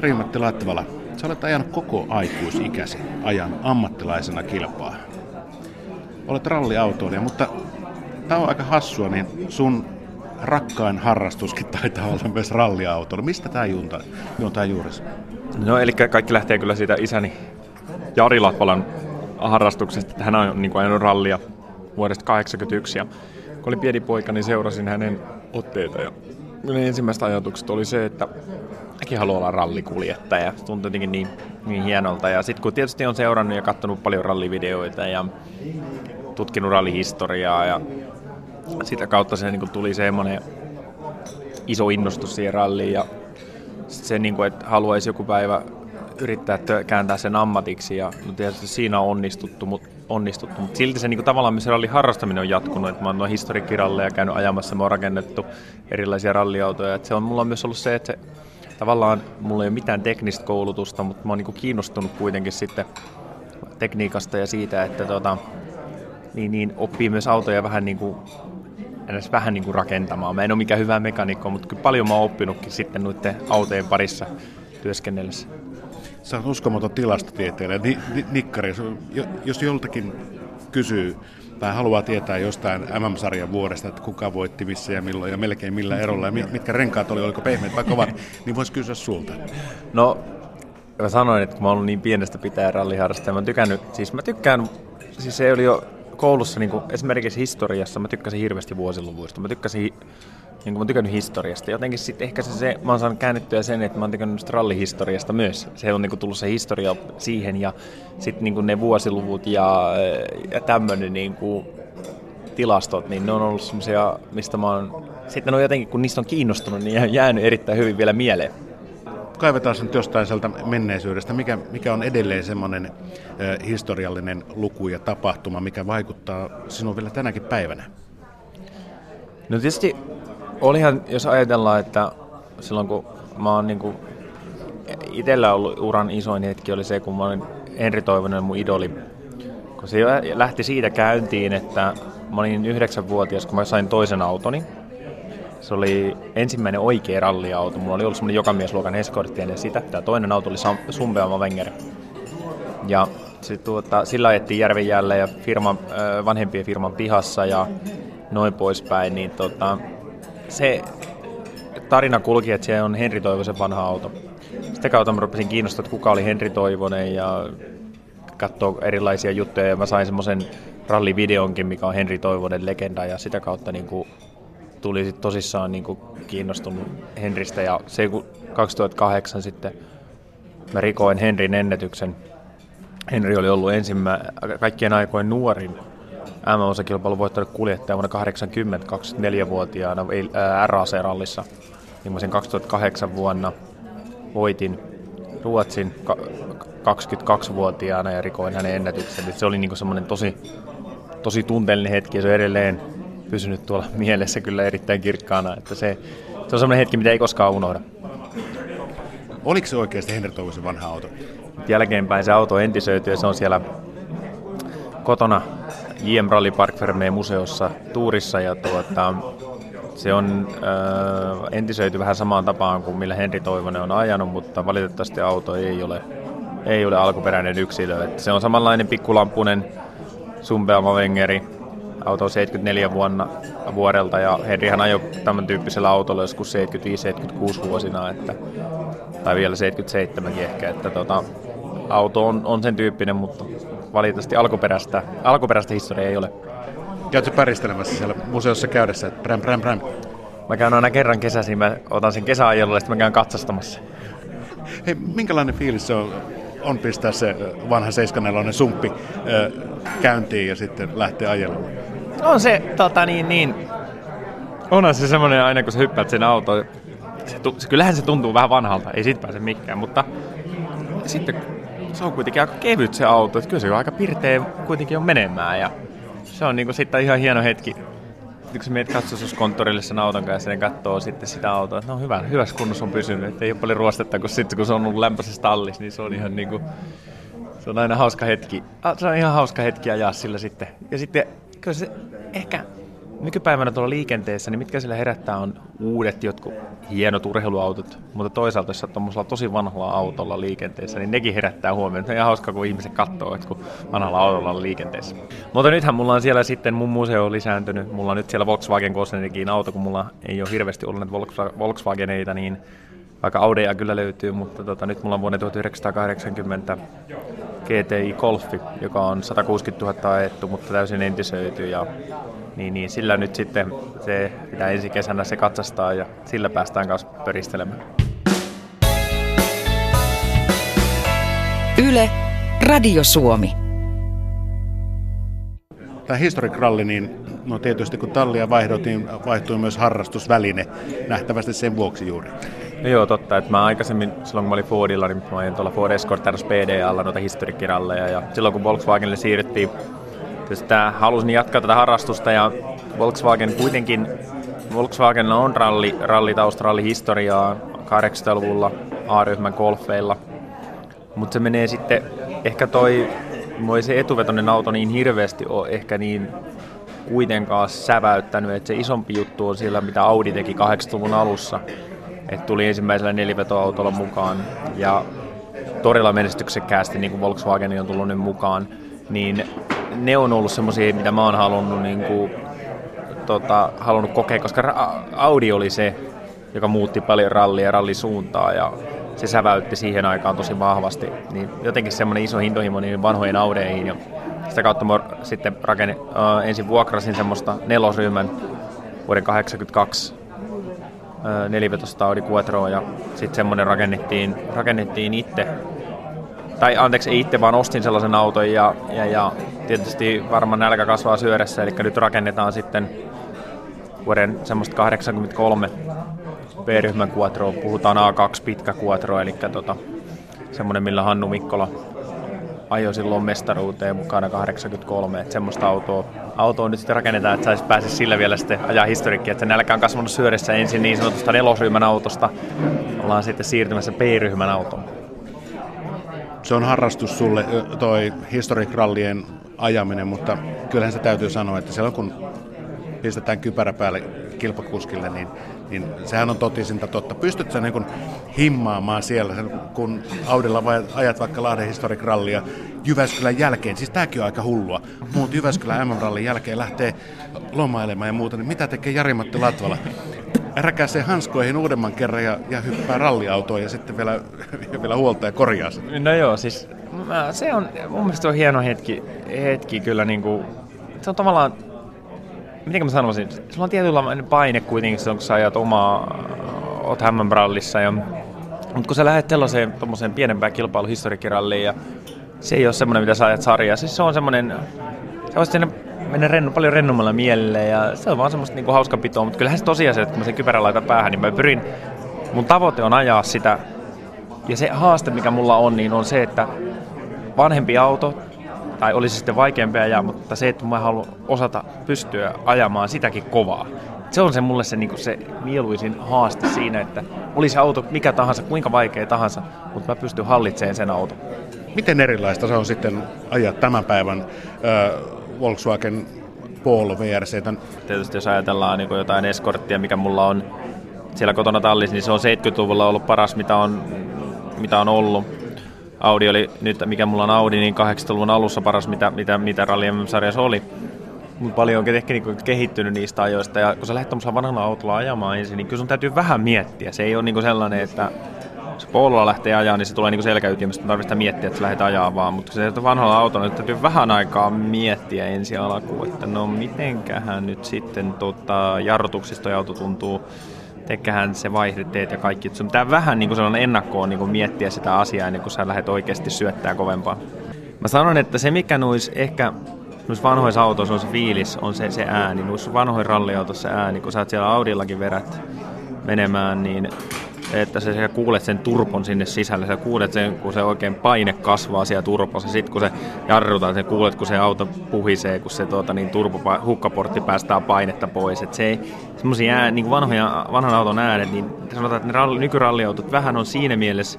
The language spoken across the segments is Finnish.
Riimatti Latvala, sä olet ajanut koko aikuisikäsi ajan ammattilaisena kilpaa. Olet ralliautoilija, mutta tämä on aika hassua, niin sun rakkain harrastuskin taitaa olla myös ralliautoilu. Mistä tämä juontaa, juontaa juurissa? No eli kaikki lähtee kyllä siitä isäni Jari Latvalan harrastuksesta. Hän on niin kuin ajanut rallia vuodesta 1981 ja kun olin pieni poika, niin seurasin hänen otteita ja ne ensimmäiset ajatukset oli se, että mäkin haluan olla rallikuljettaja. Se tuntui jotenkin niin, niin hienolta. Ja sitten kun tietysti on seurannut ja katsonut paljon rallivideoita ja tutkinut rallihistoriaa ja sitä kautta se niin tuli semmoinen iso innostus siihen ralliin ja se, niin kuin, että haluaisi joku päivä yrittää kääntää sen ammatiksi ja no tietysti siinä on onnistuttu, mutta onnistuttu, mutta silti se niin kuin, tavallaan missä rallin harrastaminen on jatkunut, että mä oon noin historiikkiralleja käynyt ajamassa, me on rakennettu erilaisia ralliautoja, että se on, mulla on myös ollut se, että se, tavallaan mulla ei ole mitään teknistä koulutusta, mutta mä oon niin kuin, kiinnostunut kuitenkin sitten tekniikasta ja siitä, että tota, niin, niin oppii myös autoja vähän niin kuin edes vähän niin kuin rakentamaan. Mä en ole mikään hyvä mekanikko, mutta kyllä paljon mä oon oppinutkin sitten noiden autojen parissa työskennellessä. Sä oot uskomaton tilastotieteilijä, ni, ni, nikkari. Jos joltakin kysyy tai haluaa tietää jostain MM-sarjan vuodesta, että kuka voitti missä ja milloin ja melkein millä erolla ja mitkä renkaat oli, oliko pehmeät vai kovat, niin voisi kysyä sulta. No, mä sanoin, että kun mä oon niin pienestä pitää ralliharrastaja, mä, tykännyt, siis mä tykkään, siis se oli jo koulussa niin kuin esimerkiksi historiassa, mä tykkäsin hirveästi vuosiluvuista, mä tykkäsin niin kuin mä tykännyt historiasta. Jotenkin sitten ehkä se, se, mä oon saanut käännettyä sen, että mä oon tykännyt rallihistoriasta myös. Se on niin kuin tullut se historia siihen ja sitten niin ne vuosiluvut ja, ja tämmöinen niin kuin tilastot, niin ne on ollut semmoisia, mistä mä oon, sitten on jotenkin, kun niistä on kiinnostunut, niin jäänyt erittäin hyvin vielä mieleen kaivetaan sen jostain sieltä menneisyydestä. Mikä, mikä on edelleen semmoinen historiallinen luku ja tapahtuma, mikä vaikuttaa sinuun vielä tänäkin päivänä? No tietysti olihan, jos ajatellaan, että silloin kun mä oon niin itsellä ollut uran isoin hetki oli se, kun mä olin Henri Toivonen mun idoli. Kun se lähti siitä käyntiin, että mä olin yhdeksänvuotias, kun mä sain toisen autoni. Se oli ensimmäinen oikea ralliauto. Mulla oli ollut semmoinen jokamiesluokan eskortti ennen sitä. Tämä toinen auto oli Sumbeama Wenger. Ja sit, tuota, sillä ajettiin Järvenjälle ja firman, vanhempien firman pihassa ja noin poispäin. Niin tota, se tarina kulki, että se on Henri Toivosen vanha auto. Sitä kautta mä rupesin kiinnostaa, että kuka oli Henri Toivonen ja katsoa erilaisia juttuja ja mä sain semmoisen rallivideonkin, mikä on Henri Toivonen legenda ja sitä kautta niin kuin tuli sit tosissaan niin kuin kiinnostunut Henristä ja se kun 2008 sitten mä rikoin Henrin ennätyksen. Henri oli ollut ensimmä, kaikkien aikojen nuorin MM-osakilpailun voittanut kuljettaja vuonna 80 24-vuotiaana RAC-rallissa. Niin sen 2008 vuonna voitin Ruotsin 22-vuotiaana ja rikoin hänen ennätyksen. Se oli niin semmoinen tosi, tosi tunteellinen hetki ja se on edelleen pysynyt tuolla mielessä kyllä erittäin kirkkaana. Että se, se on semmoinen hetki, mitä ei koskaan unohda. Oliko se oikeasti Henri Toivosen vanha auto? Jälkeenpäin se auto entisöityi ja se on siellä kotona JM Rally Park Fermé museossa Tuurissa ja tuota, se on äh, entisöity vähän samaan tapaan kuin millä Henri Toivonen on ajanut, mutta valitettavasti auto ei ole, ei ole alkuperäinen yksilö. Että se on samanlainen pikkulampunen Sumbeama Wengeri, auto on 74 vuonna vuodelta ja Henrihan ajoi tämän tyyppisellä autolla joskus 75-76 vuosina, että, tai vielä 77 ehkä, että tota, auto on, on sen tyyppinen, mutta valitettavasti alkuperäistä, alkuperäistä historiaa ei ole. Käytkö päristelemässä siellä museossa käydessä, että präm, präm, präm? Mä käyn aina kerran kesäisin, mä otan sen kesäajelulle ja sitten mä käyn katsastamassa. Hei, minkälainen fiilis se on, on pistää se vanha 74 sumppi ö, käyntiin ja sitten lähteä ajelulle? On se, tota niin, niin. Onhan se semmoinen aina, kun sä hyppäät sen autoon. Se, se, kyllähän se tuntuu vähän vanhalta, ei siitä pääse mikään, mutta sitten se on kuitenkin aika kevyt se auto, että kyllä se on aika pirteä kuitenkin on menemään ja se on niinku sitten ihan hieno hetki. Kun sä menet katsotuskonttorille sen auton kanssa ja katsoo sitten sitä autoa, että no hyvä, hyvässä kunnossa on pysynyt, että ei ole paljon ruostetta, kun sitten kun se on ollut lämpöisessä tallissa, niin se on ihan niinku, se on aina hauska hetki. Se on ihan hauska hetki ajaa sillä sitten. Ja sitten kyllä se ehkä nykypäivänä tuolla liikenteessä, niin mitkä sillä herättää on uudet jotkut hienot urheiluautot, mutta toisaalta jos on tosi vanhalla autolla liikenteessä, niin nekin herättää huomioon. Se on ihan hauska, kun ihmiset katsoo, että kun vanhalla autolla on liikenteessä. Mutta nythän mulla on siellä sitten, mun museo on lisääntynyt, mulla on nyt siellä Volkswagen Kosennikin auto, kun mulla ei ole hirveästi ollut näitä Volkswageneita, niin vaikka Audeja kyllä löytyy, mutta tota, nyt mulla on vuonna 1980 GTI Golfi, joka on 160 000 ajettu, mutta täysin entisöity ja niin, niin sillä nyt sitten se pitää ensi kesänä se katsastaa ja sillä päästään kanssa pöristelemään. Yle, Radio Suomi. Tämä Historic Rally, niin no tietysti kun tallia vaihdottiin, vaihtui myös harrastusväline, nähtävästi sen vuoksi juuri. No joo, totta. Että mä aikaisemmin, silloin kun mä olin Fordilla, niin mä olin tuolla Ford Escort RS PDAlla noita historiikkiralleja. Ja silloin kun Volkswagenille siirryttiin, sitä halusin jatkaa tätä harrastusta ja Volkswagen kuitenkin, Volkswagen on ralli, rallitausta, rallihistoriaa 80-luvulla A-ryhmän golfeilla. Mutta se menee sitten, ehkä toi, moi se etuvetoinen auto niin hirveästi ole ehkä niin kuitenkaan säväyttänyt, että se isompi juttu on siellä, mitä Audi teki 80-luvun alussa että tuli ensimmäisellä nelivetoautolla mukaan ja todella menestyksekkäästi, niin kuin Volkswagen on tullut nyt mukaan, niin ne on ollut semmoisia, mitä mä oon halunnut, niin kuin, tota, halunnut kokea, koska Audi oli se, joka muutti paljon rallia ja rallisuuntaa ja se säväytti siihen aikaan tosi vahvasti. Niin jotenkin semmoinen iso hintohimo niin vanhoihin Audeihin ja sitä kautta mä sitten rakenne, äh, ensin vuokrasin semmoista nelosryhmän vuoden 82 nelivetosta Audi Quattroa ja sitten semmoinen rakennettiin, rakennettiin itse. Tai anteeksi, ei itse, vaan ostin sellaisen auton ja, ja, ja tietysti varmaan nälkä kasvaa syödessä, eli nyt rakennetaan sitten vuoden semmoista 83 B-ryhmän Quattro, puhutaan A2 pitkä Quattro, eli tota, semmoinen, millä Hannu Mikkola ajoi silloin mestaruuteen mukana 83, että semmoista autoa, autoa nyt sitten rakennetaan, että saisi pääse sillä vielä sitten ajaa historiikkia, että nälkä on kasvanut syödessä ensin niin sanotusta nelosryhmän autosta, ollaan sitten siirtymässä B-ryhmän autoon. Se on harrastus sulle, toi historiikrallien ajaminen, mutta kyllähän se täytyy sanoa, että silloin kun pistetään kypärä päälle kilpakuskille, niin, niin sehän on totisinta totta. Pystytkö niin himmaamaan siellä, kun Audilla ajat vaikka Lahden Historic Rallia Jyväskylän jälkeen, siis tämäkin on aika hullua, muut Jyväskylän MM-rallin jälkeen lähtee lomailemaan ja muuta, niin mitä tekee Jari-Matti Latvala? räkäsee hanskoihin uudemman kerran ja, ja hyppää ralliautoon ja sitten vielä, vielä huolta ja korjaa sen. No joo, siis se on, mun mielestä on hieno hetki, hetki kyllä niin kuin, se on tavallaan miten mä sanoisin, sulla on tietynlainen paine kuitenkin silloin, kun sä ajat omaa, oot hämmönbrallissa. Ja, mutta kun sä lähdet sellaiseen pienempään kilpailuhistorikiralliin ja se ei ole semmoinen, mitä sä ajat sarjaa. Siis se on semmoinen, sä voisit sinne mennä renno, paljon rennommalla mielelle ja se on vaan semmoista niinku hauska pitoa, mutta kyllähän se tosiasia, että kun mä sen kypärän laitan päähän, niin mä pyrin, mun tavoite on ajaa sitä ja se haaste, mikä mulla on, niin on se, että vanhempi auto, tai olisi sitten vaikeampi ajaa, mutta se, että mä haluan osata pystyä ajamaan sitäkin kovaa. Se on se mulle se, niin se mieluisin haaste siinä, että olisi auto mikä tahansa, kuinka vaikea tahansa, mutta mä pystyn hallitsemaan sen auton. Miten erilaista se on sitten ajaa tämän päivän äh, Volkswagen Polo VRC? Tietysti jos ajatellaan niin jotain eskorttia, mikä mulla on siellä kotona tallissa, niin se on 70-luvulla ollut paras, mitä on, mitä on ollut Audi oli nyt, mikä mulla on Audi, niin 80-luvun alussa paras, mitä, mitä, mitä Rally MM-sarjassa oli. Mutta paljon on niin kehittynyt niistä ajoista. Ja kun sä lähdet tuollaisella vanhalla autolla ajamaan ensin, niin kyllä sun täytyy vähän miettiä. Se ei ole niin sellainen, että se pololla lähtee ajaa, niin se tulee niin selkäytimessä, tarvitsee miettiä, että sä lähdet ajaa vaan. Mutta se vanhalla autolla, niin täytyy vähän aikaa miettiä ensi alkuun, että no mitenkähän nyt sitten tota, jarrutuksista auto tuntuu tekehän se vaihdetteet ja kaikki. Pitää vähän niin kuin sellainen ennakkoon niin kuin miettiä sitä asiaa ennen kuin sä lähdet oikeasti syöttää kovempaa. Mä sanon, että se mikä nuis ehkä noissa vanhoissa autoissa on se fiilis, on se, se ääni. Noissa vanhoissa ralliautoissa se ääni, kun sä oot siellä Audillakin verät menemään, niin että sä kuulet sen turpon sinne sisälle, sä kuulet sen, kun se oikein paine kasvaa siellä turpossa, sitten kun se jarrutaan, sä kuulet, kun se auto puhisee, kun se tuota, niin turpo, hukkaportti päästää painetta pois, että se ei, semmoisia ää, niin vanhoja, vanhan, auton äänet, niin sanotaan, että ne ralli, nykyralliautot vähän on siinä mielessä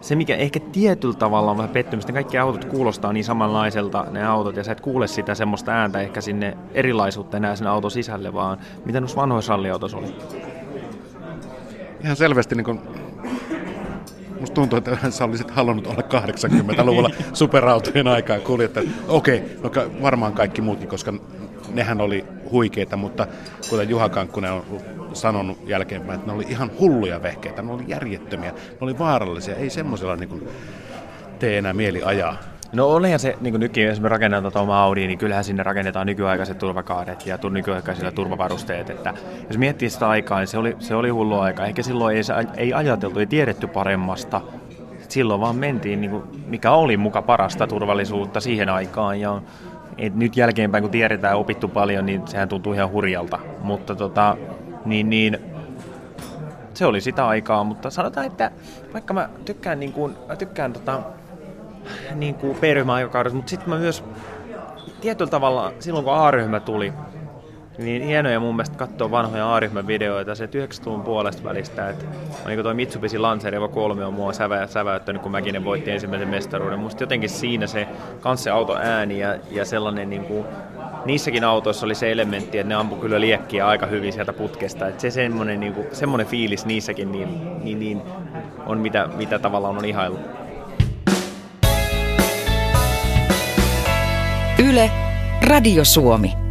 se, mikä ehkä tietyllä tavalla on vähän pettymystä, kaikki autot kuulostaa niin samanlaiselta, ne autot, ja sä et kuule sitä semmoista ääntä ehkä sinne erilaisuutta enää sinne auton sisälle, vaan mitä noissa vanhoissa ralliautoissa oli? Ihan selvästi niin kuin Musta tuntuu, että sä olisit halunnut olla 80-luvulla superautojen aikaa kuljettaa. Okei, okay, no varmaan kaikki muutkin, koska nehän oli huikeita, mutta kuten Juha Kankkunen on sanonut jälkeenpäin, että ne oli ihan hulluja vehkeitä, ne oli järjettömiä, ne oli vaarallisia, ei semmoisella niin kuin, tee enää mieli ajaa. No olihan se, niin kuin nytkin, jos me rakennetaan tuota omaa Audi, niin kyllähän sinne rakennetaan nykyaikaiset turvakaaret ja nykyaikaisilla turvavarusteet. Että jos miettii sitä aikaa, niin se oli, se oli hullu aika. Ehkä silloin ei, ei ajateltu, ei tiedetty paremmasta. Silloin vaan mentiin, niin kuin, mikä oli muka parasta turvallisuutta siihen aikaan. Ja et nyt jälkeenpäin, kun tiedetään ja opittu paljon, niin sehän tuntuu ihan hurjalta. Mutta tota, niin, niin, se oli sitä aikaa, mutta sanotaan, että vaikka mä tykkään, niin kuin, mä tykkään tota, niin kuin B-ryhmäaikakaudesta, mutta sitten mä myös tietyllä tavalla silloin kun A-ryhmä tuli, niin hienoja mun mielestä katsoa vanhoja A-ryhmän videoita se 90-luvun puolesta välistä, että on niin toi Mitsubishi Lancer Evo 3 on mua sävä, säväyttänyt, kun Mäkinen voitti ensimmäisen mestaruuden. Musta jotenkin siinä se kans se auton ääni ja, ja sellainen niin kuin, niissäkin autoissa oli se elementti, että ne ampu kyllä liekkiä aika hyvin sieltä putkesta. Että se semmoinen, niin kuin, semmoinen fiilis niissäkin niin, niin, niin on mitä, mitä tavallaan on ihailu. Yle, Radio Suomi.